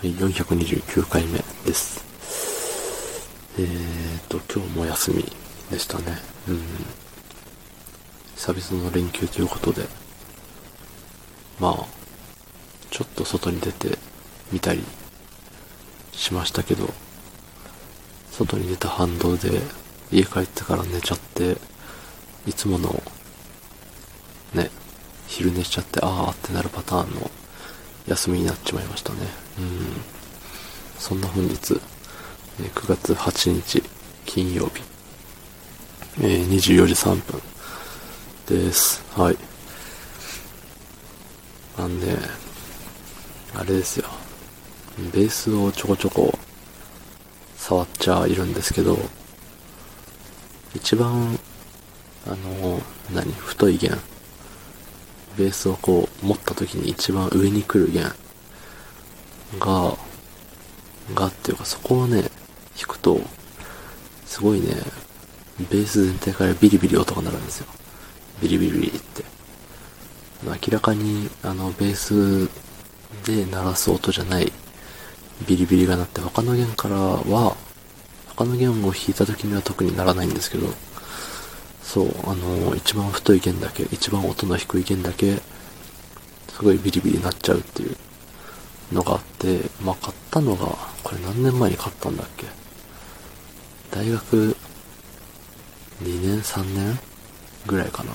はい、429回目です。えーと、今日も休みでしたね。うん。久々の連休ということで、まあ、ちょっと外に出てみたりしましたけど、外に出た反動で家帰ってから寝ちゃって、いつもの、ね、昼寝しちゃって、あーってなるパターンの休みになっちまいましたね。うん。そんな本日、えー、9月8日、金曜日、えー、24時3分です。はい。なんで、あれですよ。ベースをちょこちょこ触っちゃいるんですけど、一番、あの、何、太い弦ベースをこう持った時に一番上に来る弦が、がっていうかそこをね、弾くと、すごいね、ベース全体からビリビリ音が鳴るんですよ。ビリビリビリって。明らかに、あの、ベースで鳴らす音じゃないビリビリが鳴って他の弦からは、他の弦を弾いた時には特にならないんですけど、そう、あの、一番太い弦だけ、一番音の低い弦だけ、すごいビリビリになっちゃうっていうのがあって、まあ、買ったのが、これ何年前に買ったんだっけ？大学2年3年ぐらいかな。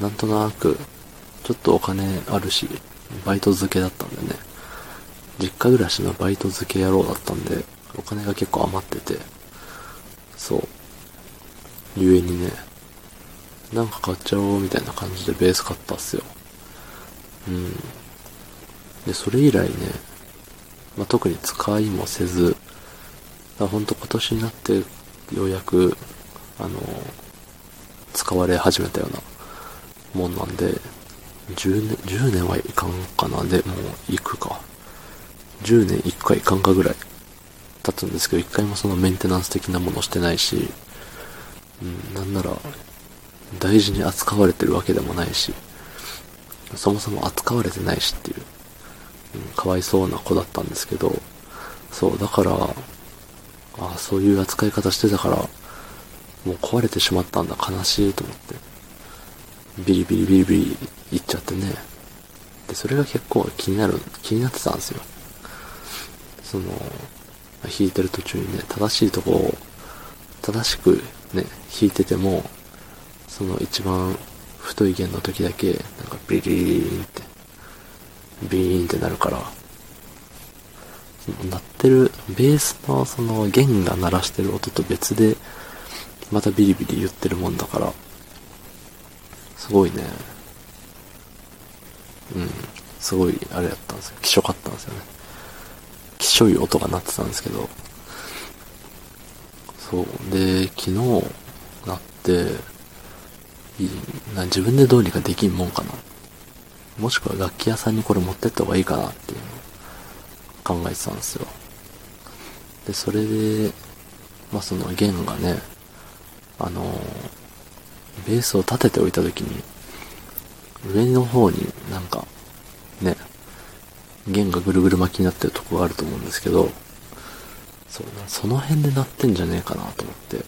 なんとなく、ちょっとお金あるし、バイト付けだったんでね。実家暮らしのバイト付け野郎だったんで、お金が結構余ってて、そう。ゆえにね、なんか買っちゃおうみたいな感じでベース買ったっすよ。うん。で、それ以来ね、まあ、特に使いもせず、ほんと今年になってようやく、あの、使われ始めたようなもんなんで、10年、10年はいかんかな。で、もう行くか。10年1回いかんかぐらい経つんですけど、1回もそのメンテナンス的なものしてないし、うん、なんなら、大事に扱われてるわけでもないし、そもそも扱われてないしっていう、かわいそうな子だったんですけど、そう、だから、あそういう扱い方してたから、もう壊れてしまったんだ、悲しいと思って。ビリビリビリビリいっちゃってね。で、それが結構気になる、気になってたんですよ。その、弾いてる途中にね、正しいとこを、正しくね、弾いてても、その一番太い弦の時だけ、なんかビリリーンっ、ビーンってなるから、鳴ってる、ベースのその弦が鳴らしてる音と別で、またビリビリ言ってるもんだから、すごいね、うん、すごいあれやったんですよ。気色かったんですよね。気色い音が鳴ってたんですけど、そう。で、昨日なって、いいな自分でどうにかできんもんかな。もしくは楽器屋さんにこれ持ってった方がいいかなっていうのを考えてたんですよ。で、それで、まあその弦がね、あのベースを立てておいた時に、上の方になんか、ね、弦がぐるぐる巻きになってるとこがあると思うんですけど、そう、その辺で鳴ってんじゃねえかなと思って。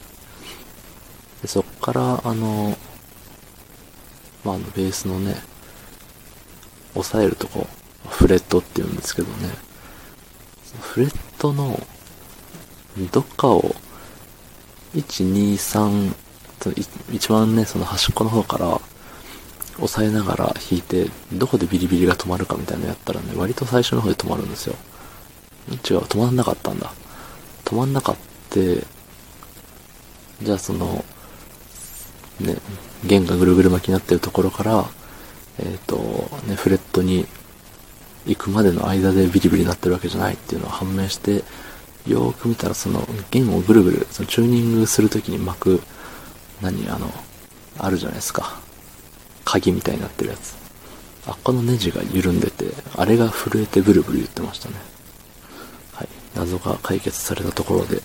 で、そっから、あの、まあ、あの、ベースのね、押さえるとこ、フレットって言うんですけどね、フレットの、どっかを、1、2、3、一番ね、その端っこの方から、押さえながら弾いて、どこでビリビリが止まるかみたいなのやったらね、割と最初の方で止まるんですよ。違う、止まんなかったんだ。止まんなかった、じゃあその、ね、弦がぐるぐる巻きになってるところから、えっ、ー、と、ね、フレットに行くまでの間でビリビリになってるわけじゃないっていうのを判明して、よーく見たらその弦をぐるぐる、そのチューニングするときに巻く、何、あの、あるじゃないですか。鍵みたいになってるやつ。あっこのネジが緩んでて、あれが震えてブルブル言ってましたね。はい謎が解決されたところで、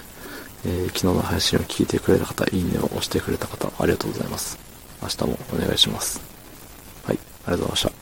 えー、昨日の配信を聞いてくれた方、いいねを押してくれた方、ありがとうございます。明日もお願いします。ありがとうございました。